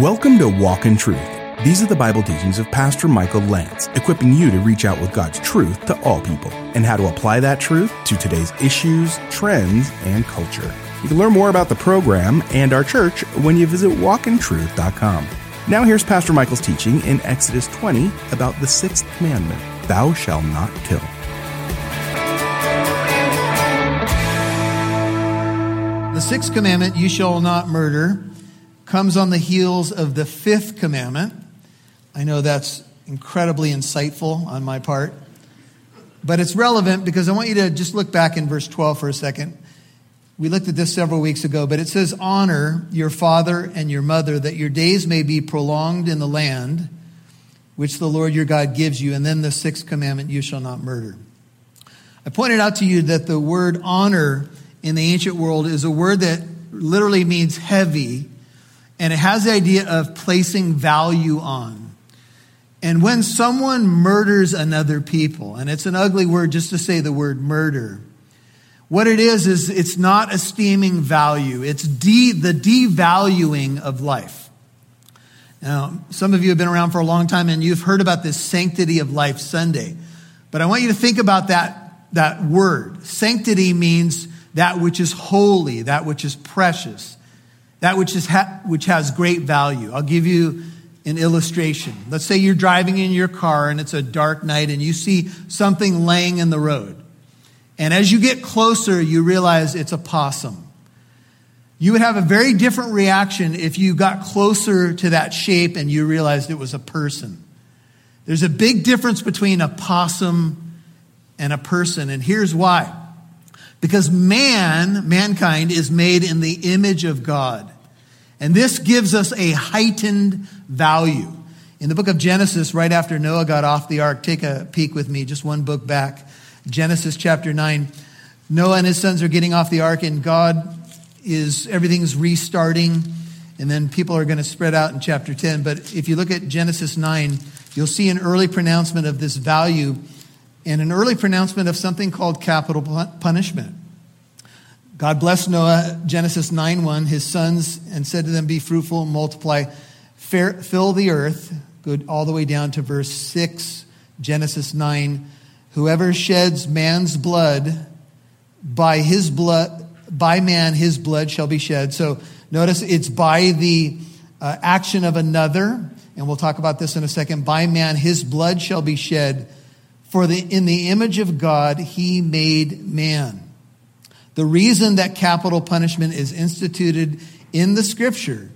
Welcome to Walk in Truth. These are the Bible teachings of Pastor Michael Lance, equipping you to reach out with God's truth to all people and how to apply that truth to today's issues, trends, and culture. You can learn more about the program and our church when you visit walkintruth.com. Now here's Pastor Michael's teaching in Exodus 20 about the sixth commandment, thou shalt not kill. The sixth commandment, you shall not murder, comes on the heels of the fifth commandment. I know that's incredibly insightful on my part, but it's relevant because I want you to just look back in verse 12 for a second. We looked at this several weeks ago, but it says, Honor your father and your mother, that your days may be prolonged in the land which the Lord your God gives you. And then the sixth commandment, you shall not murder. I pointed out to you that the word honor in the ancient world is a word that literally means heavy and it has the idea of placing value on. And when someone murders another people, and it's an ugly word just to say the word murder, what it is, is it's not esteeming value. It's de- the devaluing of life. Now, some of you have been around for a long time and you've heard about this sanctity of life Sunday. But I want you to think about that, that word. Sanctity means that which is holy, that which is precious that which, is ha- which has great value. I'll give you an illustration. Let's say you're driving in your car and it's a dark night and you see something laying in the road. And as you get closer, you realize it's a possum. You would have a very different reaction if you got closer to that shape and you realized it was a person. There's a big difference between a possum and a person, and here's why. Because man, mankind, is made in the image of God. And this gives us a heightened value. In the book of Genesis, right after Noah got off the ark, take a peek with me, just one book back. Genesis chapter 9. Noah and his sons are getting off the ark, and God is, everything's restarting. And then people are going to spread out in chapter 10. But if you look at Genesis 9, you'll see an early pronouncement of this value and an early pronouncement of something called capital punishment. God blessed Noah, Genesis 9 1, his sons, and said to them, Be fruitful, multiply, fill the earth. Good all the way down to verse 6, Genesis 9. Whoever sheds man's blood, by his blood, by man his blood shall be shed. So notice it's by the uh, action of another, and we'll talk about this in a second. By man his blood shall be shed. For the, in the image of God, he made man. The reason that capital punishment is instituted in the scripture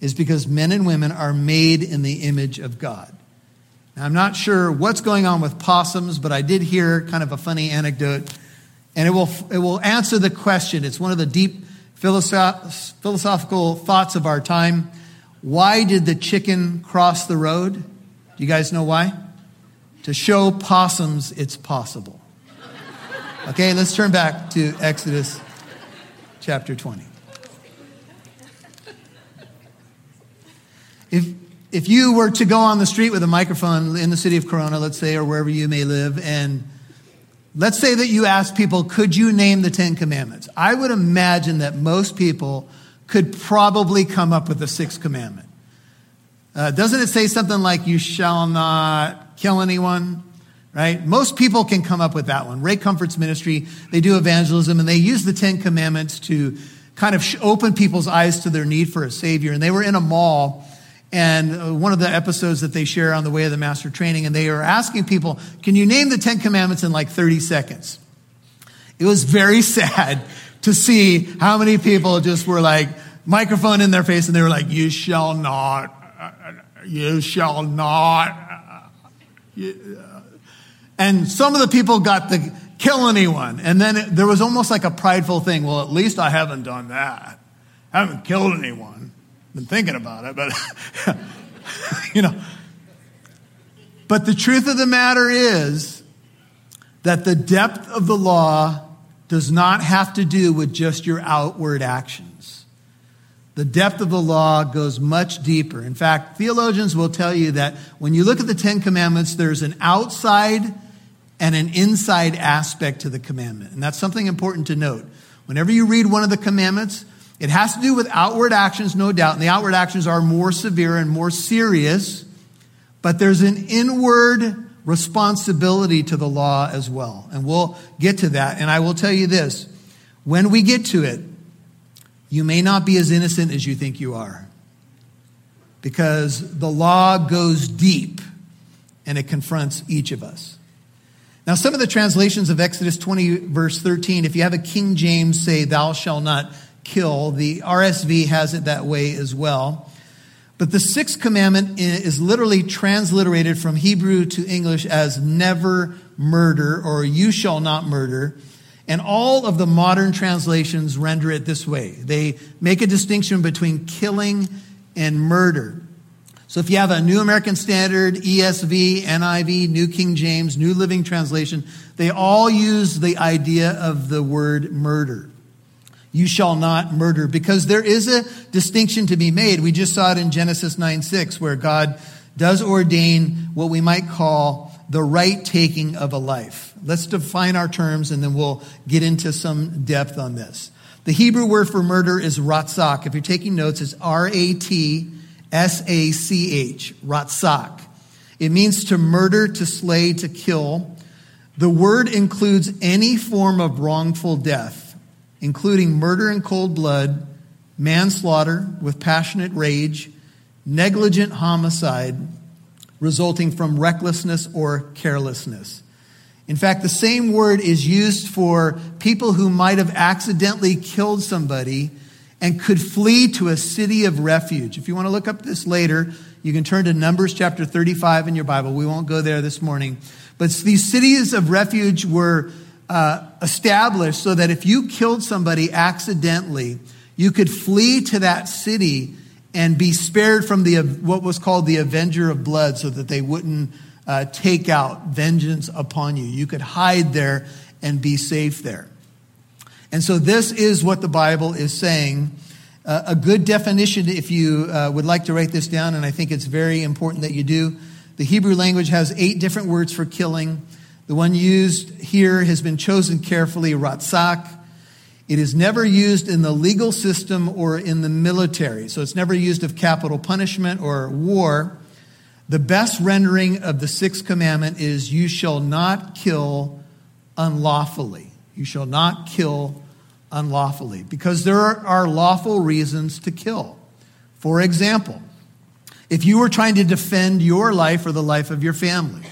is because men and women are made in the image of God. Now, I'm not sure what's going on with possums, but I did hear kind of a funny anecdote, and it will, it will answer the question. It's one of the deep philosoph- philosophical thoughts of our time. Why did the chicken cross the road? Do you guys know why? To show possums it's possible. Okay, let's turn back to Exodus chapter 20. If, if you were to go on the street with a microphone in the city of Corona, let's say, or wherever you may live, and let's say that you ask people, could you name the Ten Commandments? I would imagine that most people could probably come up with the sixth commandment. Uh, doesn't it say something like, you shall not kill anyone, right? Most people can come up with that one. Ray Comfort's ministry, they do evangelism and they use the Ten Commandments to kind of open people's eyes to their need for a Savior. And they were in a mall and uh, one of the episodes that they share on the way of the master training, and they are asking people, can you name the Ten Commandments in like 30 seconds? It was very sad to see how many people just were like, microphone in their face, and they were like, you shall not, you shall not, Uh, and some of the people got to kill anyone. And then it, there was almost like a prideful thing. Well, at least I haven't done that. I haven't killed anyone. Been thinking about it, but, you know. But the truth of the matter is that the depth of the law does not have to do with just your outward actions. The depth of the law goes much deeper. In fact, theologians will tell you that when you look at the Ten Commandments, there's an outside and an inside aspect to the commandment. And that's something important to note. Whenever you read one of the commandments, It has to do with outward actions, no doubt, and the outward actions are more severe and more serious, but there's an inward responsibility to the law as well. And we'll get to that. And I will tell you this when we get to it, you may not be as innocent as you think you are. Because the law goes deep and it confronts each of us. Now, some of the translations of Exodus 20, verse 13, if you have a King James say, Thou shalt not kill, the RSV has it that way as well. But the sixth commandment is literally transliterated from Hebrew to English as never murder or you shall not murder. And all of the modern translations render it this way. They make a distinction between killing and murder. So if you have a New American Standard, ESV, NIV, New King James, New Living Translation, they all use the idea of the word murder. You shall not murder because there is a distinction to be made. We just saw it in Genesis 9 6, where God does ordain what we might call the right taking of a life. Let's define our terms and then we'll get into some depth on this. The Hebrew word for murder is ratzak. If you're taking notes, it's R A T S A C H, ratzak. It means to murder, to slay, to kill. The word includes any form of wrongful death including murder in cold blood, manslaughter with passionate rage, negligent homicide resulting from recklessness or carelessness. In fact, the same word is used for people who might have accidentally killed somebody and could flee to a city of refuge. If you want to look up this later, you can turn to Numbers chapter 35 in your Bible. We won't go there this morning. But these cities of refuge were uh, established so that if you killed somebody accidentally, you could flee to that city and be spared from the what was called the avenger of blood, so that they wouldn't uh, take out vengeance upon you. You could hide there and be safe there. And so this is what the Bible is saying. Uh, a good definition, if you uh, would like to write this down, and I think it's very important that you do. The Hebrew language has eight different words for killing. The one used here has been chosen carefully, Ratzak. It is never used in the legal system or in the military, so it's never used of capital punishment or war. The best rendering of the sixth commandment is you shall not kill unlawfully. You shall not kill unlawfully because there are lawful reasons to kill. For example, if you were trying to defend your life or the life of your family,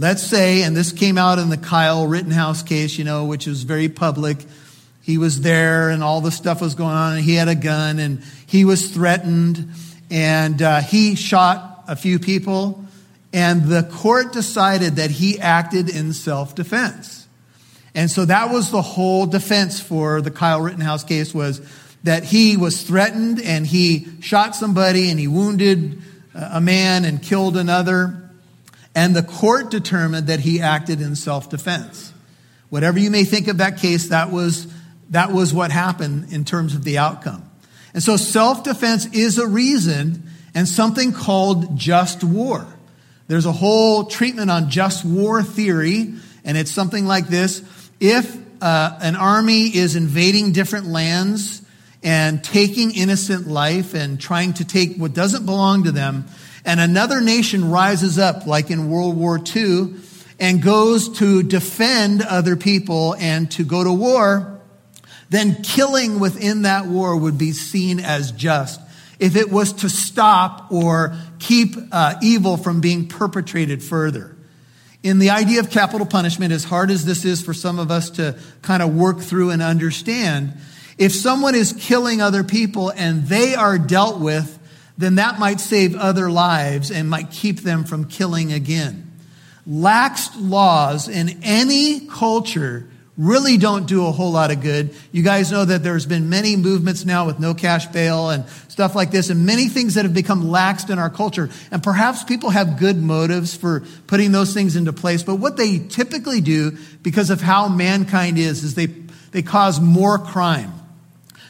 Let's say, and this came out in the Kyle Rittenhouse case, you know, which was very public. He was there and all the stuff was going on and he had a gun and he was threatened and uh, he shot a few people and the court decided that he acted in self-defense. And so that was the whole defense for the Kyle Rittenhouse case was that he was threatened and he shot somebody and he wounded a man and killed another. And the court determined that he acted in self defense. Whatever you may think of that case, that was, that was what happened in terms of the outcome. And so self defense is a reason and something called just war. There's a whole treatment on just war theory, and it's something like this. If uh, an army is invading different lands and taking innocent life and trying to take what doesn't belong to them, and another nation rises up, like in World War II, and goes to defend other people and to go to war, then killing within that war would be seen as just if it was to stop or keep uh, evil from being perpetrated further. In the idea of capital punishment, as hard as this is for some of us to kind of work through and understand, if someone is killing other people and they are dealt with then that might save other lives and might keep them from killing again. Lax laws in any culture really don't do a whole lot of good. You guys know that there's been many movements now with no cash bail and stuff like this and many things that have become laxed in our culture. And perhaps people have good motives for putting those things into place, but what they typically do because of how mankind is is they they cause more crime.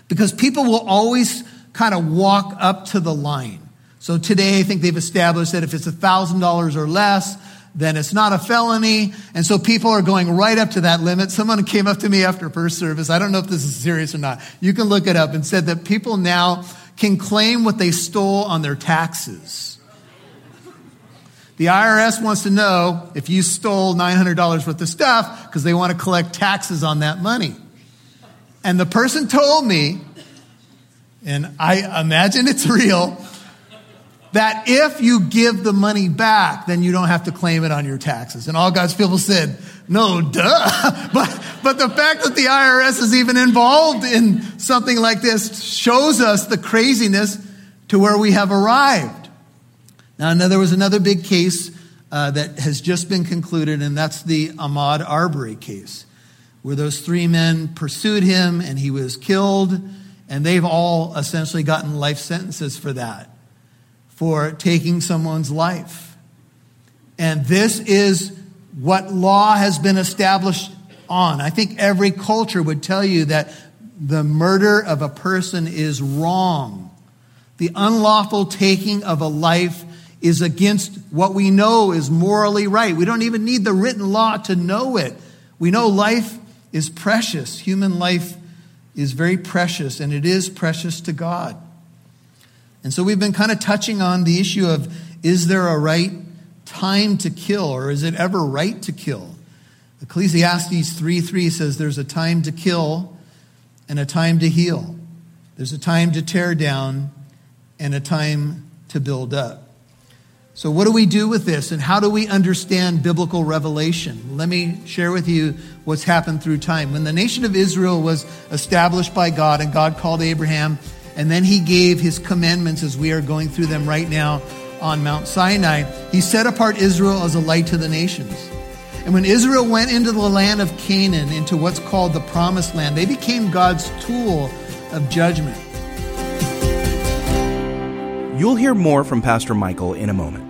Because people will always kind of walk up to the line. So today, I think they've established that if it's $1,000 or less, then it's not a felony. And so people are going right up to that limit. Someone came up to me after first service. I don't know if this is serious or not. You can look it up and said that people now can claim what they stole on their taxes. The IRS wants to know if you stole $900 worth of stuff because they want to collect taxes on that money. And the person told me, and I imagine it's real, that if you give the money back, then you don't have to claim it on your taxes. And all God's people said, no, duh. But, but the fact that the IRS is even involved in something like this shows us the craziness to where we have arrived. Now, now there was another big case uh, that has just been concluded, and that's the Ahmaud Arbery case, where those three men pursued him and he was killed, and they've all essentially gotten life sentences for that for taking someone's life. And this is what law has been established on. I think every culture would tell you that the murder of a person is wrong. The unlawful taking of a life is against what we know is morally right. We don't even need the written law to know it. We know life is precious. Human life is very precious, and it is precious to God. And so we've been kind of touching on the issue of is there a right time to kill or is it ever right to kill? Ecclesiastes 3 3 says there's a time to kill and a time to heal. There's a time to tear down and a time to build up. So, what do we do with this and how do we understand biblical revelation? Let me share with you what's happened through time. When the nation of Israel was established by God and God called Abraham and then he gave his commandments as we are going through them right now on Mount Sinai. He set apart Israel as a light to the nations. And when Israel went into the land of Canaan, into what's called the promised land, they became God's tool of judgment. You'll hear more from Pastor Michael in a moment.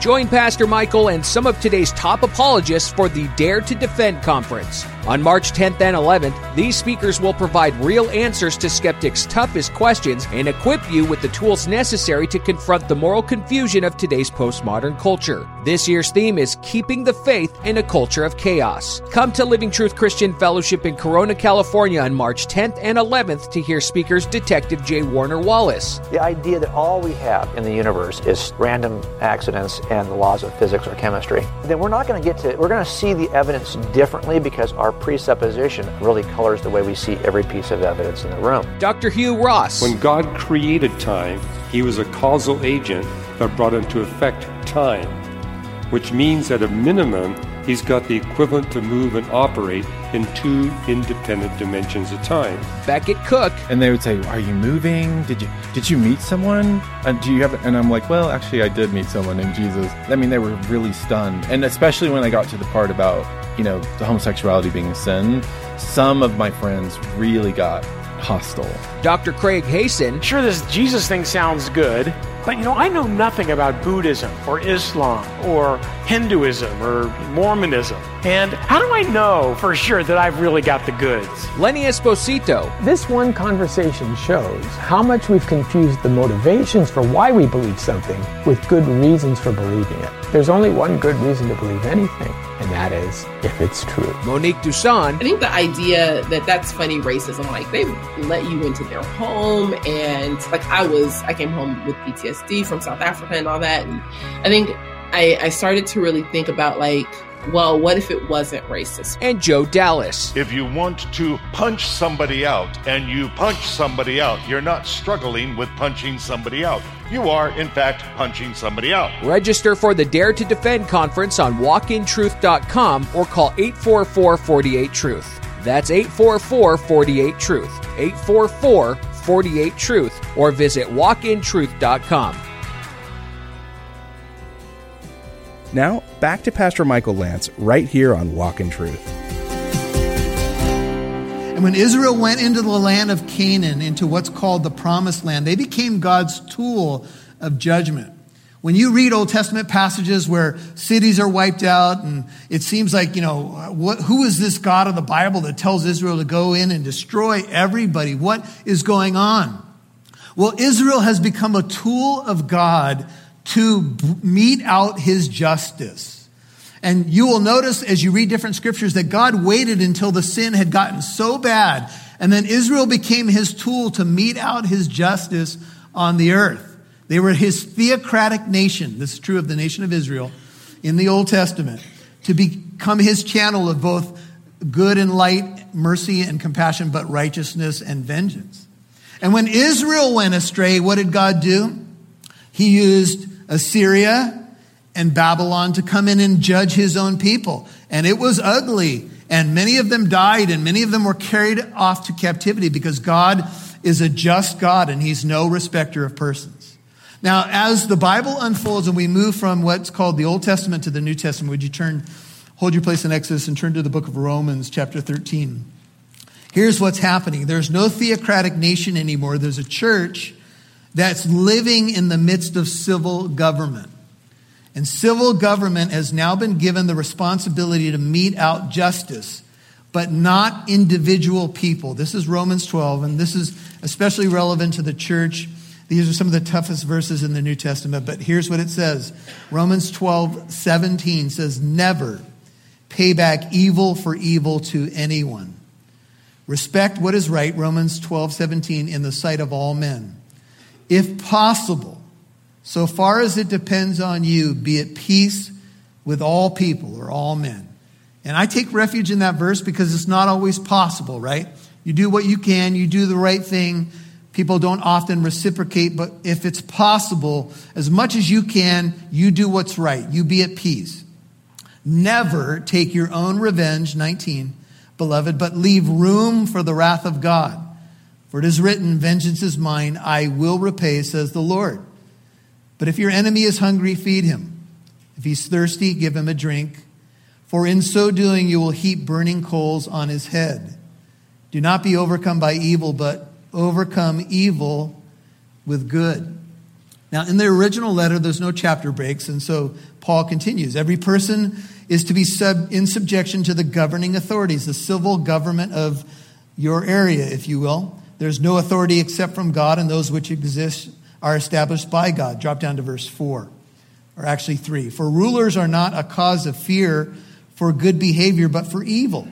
Join Pastor Michael and some of today's top apologists for the Dare to Defend conference. On March 10th and 11th, these speakers will provide real answers to skeptics' toughest questions and equip you with the tools necessary to confront the moral confusion of today's postmodern culture. This year's theme is Keeping the Faith in a Culture of Chaos. Come to Living Truth Christian Fellowship in Corona, California on March 10th and 11th to hear speakers Detective J. Warner Wallace. The idea that all we have in the universe is random accidents and the laws of physics or chemistry, then we're not going to get to, we're going to see the evidence differently because our presupposition really colors the way we see every piece of evidence in the room. Dr. Hugh Ross. When God created time, he was a causal agent that brought into effect time, which means at a minimum, he's got the equivalent to move and operate in two independent dimensions of time. Becket Cook. And they would say, "Are you moving? Did you did you meet someone? And do you have?" And I'm like, "Well, actually, I did meet someone named Jesus." I mean, they were really stunned, and especially when I got to the part about you know the homosexuality being a sin. Some of my friends really got hostile. Dr. Craig Hazen. Sure, this Jesus thing sounds good, but you know, I know nothing about Buddhism or Islam or Hinduism or Mormonism. And how do I know for sure that I've really got the goods? Lenny Esposito. This one conversation shows how much we've confused the motivations for why we believe something with good reasons for believing it. There's only one good reason to believe anything, and that is if it's true. Monique Duson. I think the idea that that's funny racism, like they let you into their home, and like I was, I came home with PTSD from South Africa and all that, and I think I, I started to really think about like well, what if it wasn't racist? And Joe Dallas. If you want to punch somebody out and you punch somebody out, you're not struggling with punching somebody out. You are, in fact, punching somebody out. Register for the Dare to Defend conference on walkintruth.com or call 844 48 Truth. That's 844 48 Truth. 844 48 Truth or visit walkintruth.com. Now, back to Pastor Michael Lance right here on Walk in Truth. And when Israel went into the land of Canaan, into what's called the promised land, they became God's tool of judgment. When you read Old Testament passages where cities are wiped out, and it seems like, you know, what, who is this God of the Bible that tells Israel to go in and destroy everybody? What is going on? Well, Israel has become a tool of God to mete out his justice. And you will notice as you read different scriptures that God waited until the sin had gotten so bad, and then Israel became his tool to mete out his justice on the earth. They were his theocratic nation. This is true of the nation of Israel in the Old Testament, to become his channel of both good and light, mercy and compassion, but righteousness and vengeance. And when Israel went astray, what did God do? He used Assyria and Babylon to come in and judge his own people. And it was ugly. And many of them died, and many of them were carried off to captivity because God is a just God and he's no respecter of persons. Now, as the Bible unfolds and we move from what's called the Old Testament to the New Testament, would you turn, hold your place in Exodus and turn to the book of Romans, chapter 13? Here's what's happening there's no theocratic nation anymore, there's a church that's living in the midst of civil government. And civil government has now been given the responsibility to mete out justice, but not individual people. This is Romans 12, and this is especially relevant to the church. These are some of the toughest verses in the New Testament, but here's what it says Romans 12, 17 says, Never pay back evil for evil to anyone. Respect what is right, Romans 12, 17, in the sight of all men. If possible, so far as it depends on you, be at peace with all people or all men. And I take refuge in that verse because it's not always possible, right? You do what you can, you do the right thing. People don't often reciprocate, but if it's possible, as much as you can, you do what's right. You be at peace. Never take your own revenge, 19, beloved, but leave room for the wrath of God. For it is written, Vengeance is mine, I will repay, says the Lord. But if your enemy is hungry, feed him. If he's thirsty, give him a drink. For in so doing, you will heap burning coals on his head. Do not be overcome by evil, but overcome evil with good. Now, in the original letter, there's no chapter breaks, and so Paul continues. Every person is to be sub, in subjection to the governing authorities, the civil government of your area, if you will. There's no authority except from God, and those which exist are established by God. Drop down to verse 4, or actually 3. For rulers are not a cause of fear for good behavior, but for evil.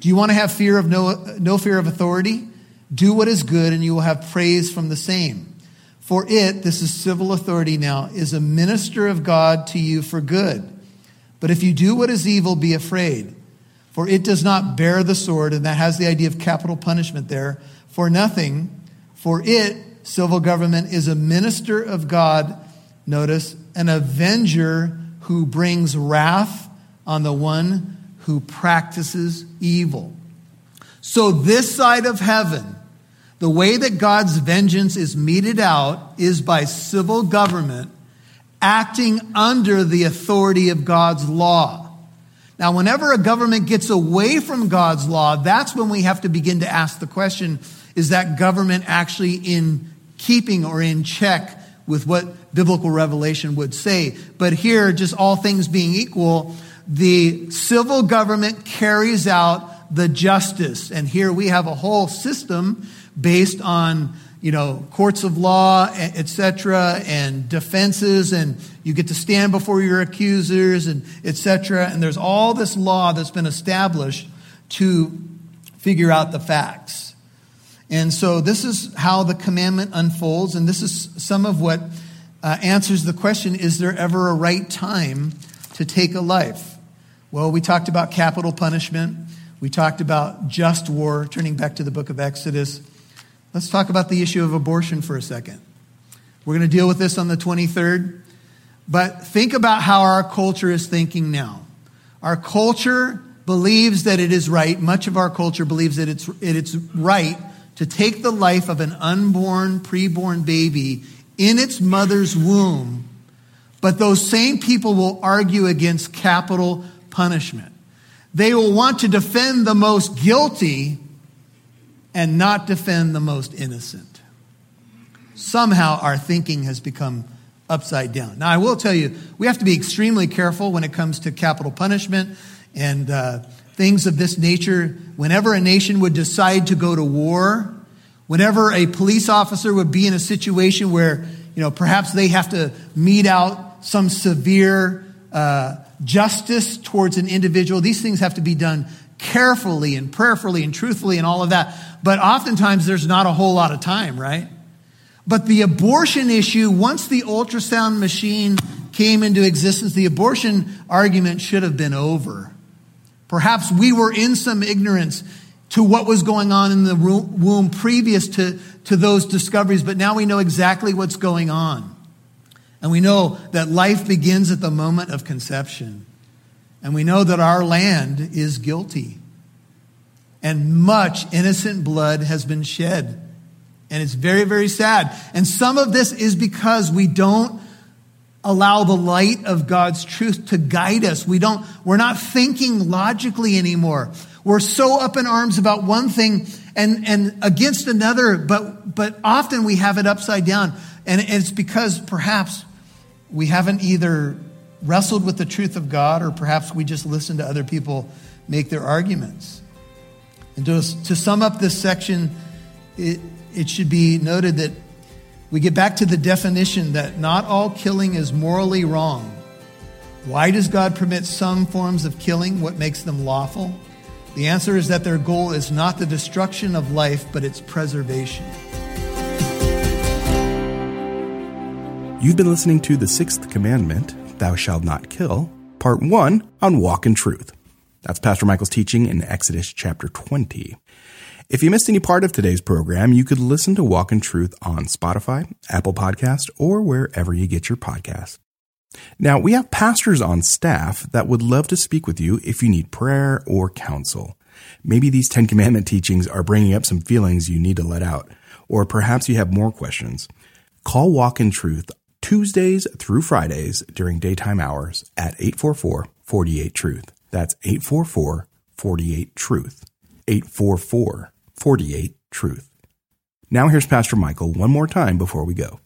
Do you want to have fear of no, no fear of authority? Do what is good, and you will have praise from the same. For it, this is civil authority now, is a minister of God to you for good. But if you do what is evil, be afraid. For it does not bear the sword, and that has the idea of capital punishment there for nothing, for it, civil government, is a minister of God, notice, an avenger who brings wrath on the one who practices evil. So, this side of heaven, the way that God's vengeance is meted out is by civil government acting under the authority of God's law. Now, whenever a government gets away from God's law, that's when we have to begin to ask the question is that government actually in keeping or in check with what biblical revelation would say? But here, just all things being equal, the civil government carries out the justice. And here we have a whole system based on you know courts of law etc and defenses and you get to stand before your accusers and etc and there's all this law that's been established to figure out the facts and so this is how the commandment unfolds, and this is some of what uh, answers the question is there ever a right time to take a life? Well, we talked about capital punishment, we talked about just war, turning back to the book of Exodus. Let's talk about the issue of abortion for a second. We're going to deal with this on the 23rd, but think about how our culture is thinking now. Our culture believes that it is right, much of our culture believes that it's, it's right to take the life of an unborn, preborn baby in its mother's womb, but those same people will argue against capital punishment. They will want to defend the most guilty and not defend the most innocent. Somehow our thinking has become upside down. Now, I will tell you, we have to be extremely careful when it comes to capital punishment and uh, things of this nature, whenever a nation would decide to go to war, whenever a police officer would be in a situation where you know, perhaps they have to mete out some severe uh, justice towards an individual. These things have to be done carefully and prayerfully and truthfully and all of that. But oftentimes there's not a whole lot of time, right? But the abortion issue, once the ultrasound machine came into existence, the abortion argument should have been over. Perhaps we were in some ignorance to what was going on in the womb previous to, to those discoveries, but now we know exactly what's going on. And we know that life begins at the moment of conception. And we know that our land is guilty. And much innocent blood has been shed. And it's very, very sad. And some of this is because we don't allow the light of God's truth to guide us. We don't, we're not thinking logically anymore. We're so up in arms about one thing and, and against another, but, but often we have it upside down. And it's because perhaps we haven't either wrestled with the truth of God or perhaps we just listen to other people make their arguments. And to, to sum up this section, it, it should be noted that we get back to the definition that not all killing is morally wrong. Why does God permit some forms of killing? What makes them lawful? The answer is that their goal is not the destruction of life, but its preservation. You've been listening to The Sixth Commandment, Thou Shalt Not Kill, Part 1 on Walk in Truth. That's Pastor Michael's teaching in Exodus chapter 20. If you missed any part of today's program, you could listen to Walk in Truth on Spotify, Apple Podcast, or wherever you get your podcasts. Now, we have pastors on staff that would love to speak with you if you need prayer or counsel. Maybe these Ten Commandment teachings are bringing up some feelings you need to let out, or perhaps you have more questions. Call Walk in Truth Tuesdays through Fridays during daytime hours at 844 48 Truth. That's 844 48 Truth. 844 48 Truth. Now here's Pastor Michael one more time before we go.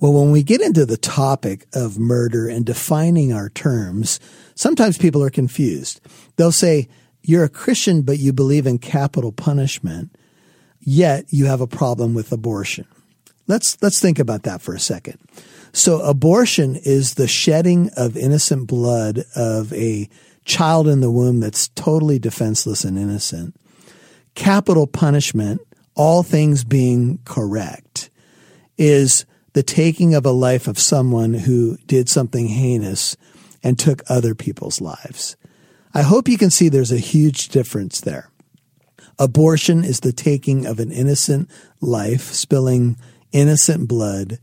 Well, when we get into the topic of murder and defining our terms, sometimes people are confused. They'll say, You're a Christian, but you believe in capital punishment, yet you have a problem with abortion. Let's, let's think about that for a second. So, abortion is the shedding of innocent blood of a child in the womb that's totally defenseless and innocent capital punishment, all things being correct, is the taking of a life of someone who did something heinous and took other people's lives. I hope you can see there's a huge difference there. Abortion is the taking of an innocent life, spilling innocent blood.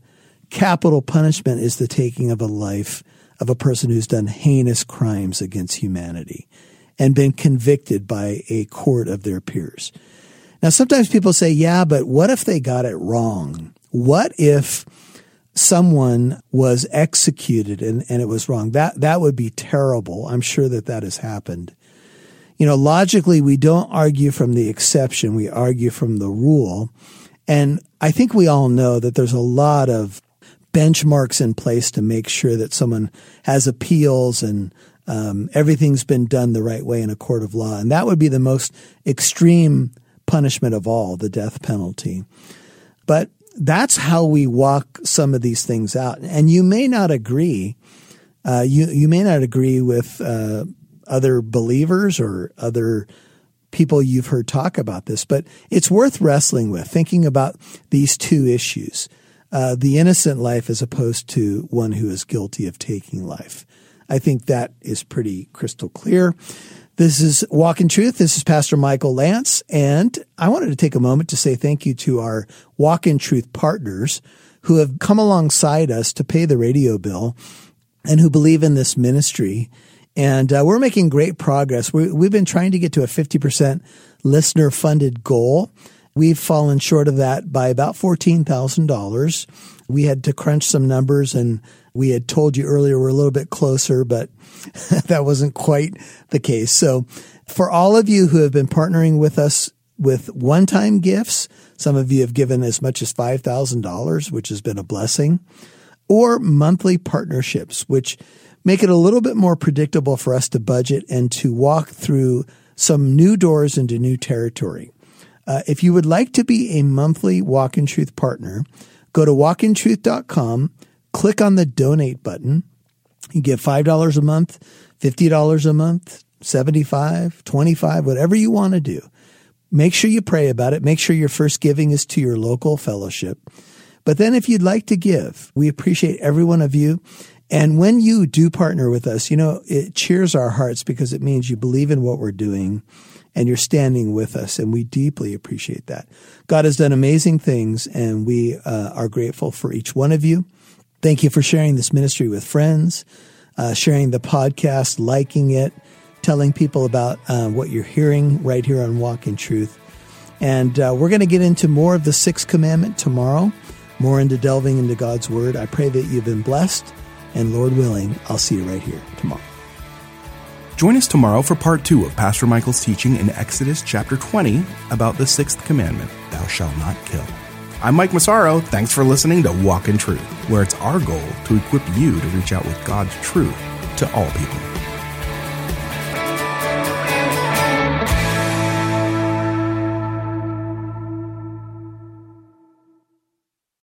Capital punishment is the taking of a life of a person who's done heinous crimes against humanity and been convicted by a court of their peers. Now, sometimes people say, yeah, but what if they got it wrong? What if someone was executed and, and it was wrong? That, that would be terrible. I'm sure that that has happened. You know, logically, we don't argue from the exception. We argue from the rule. And I think we all know that there's a lot of benchmarks in place to make sure that someone has appeals and um, everything's been done the right way in a court of law. And that would be the most extreme punishment of all, the death penalty. But that's how we walk some of these things out. And you may not agree. Uh, you you may not agree with uh, other believers or other people you've heard talk about this, but it's worth wrestling with, thinking about these two issues: uh, the innocent life as opposed to one who is guilty of taking life. I think that is pretty crystal clear. This is Walk in Truth. This is Pastor Michael Lance. And I wanted to take a moment to say thank you to our Walk in Truth partners who have come alongside us to pay the radio bill and who believe in this ministry. And uh, we're making great progress. We, we've been trying to get to a 50% listener funded goal. We've fallen short of that by about $14,000. We had to crunch some numbers and we had told you earlier we're a little bit closer, but that wasn't quite the case. So for all of you who have been partnering with us with one-time gifts, some of you have given as much as $5,000, which has been a blessing, or monthly partnerships, which make it a little bit more predictable for us to budget and to walk through some new doors into new territory. Uh, if you would like to be a monthly Walk in Truth partner, Go to walkintruth.com, click on the donate button. You give $5 a month, $50 a month, 75, 25, whatever you want to do. Make sure you pray about it. Make sure your first giving is to your local fellowship. But then if you'd like to give, we appreciate every one of you. And when you do partner with us, you know, it cheers our hearts because it means you believe in what we're doing and you're standing with us. And we deeply appreciate that. God has done amazing things and we uh, are grateful for each one of you. Thank you for sharing this ministry with friends, uh, sharing the podcast, liking it, telling people about uh, what you're hearing right here on Walk in Truth. And uh, we're going to get into more of the sixth commandment tomorrow, more into delving into God's word. I pray that you've been blessed. And Lord willing, I'll see you right here tomorrow. Join us tomorrow for part two of Pastor Michael's teaching in Exodus chapter 20 about the sixth commandment Thou shalt not kill. I'm Mike Massaro. Thanks for listening to Walk in Truth, where it's our goal to equip you to reach out with God's truth to all people.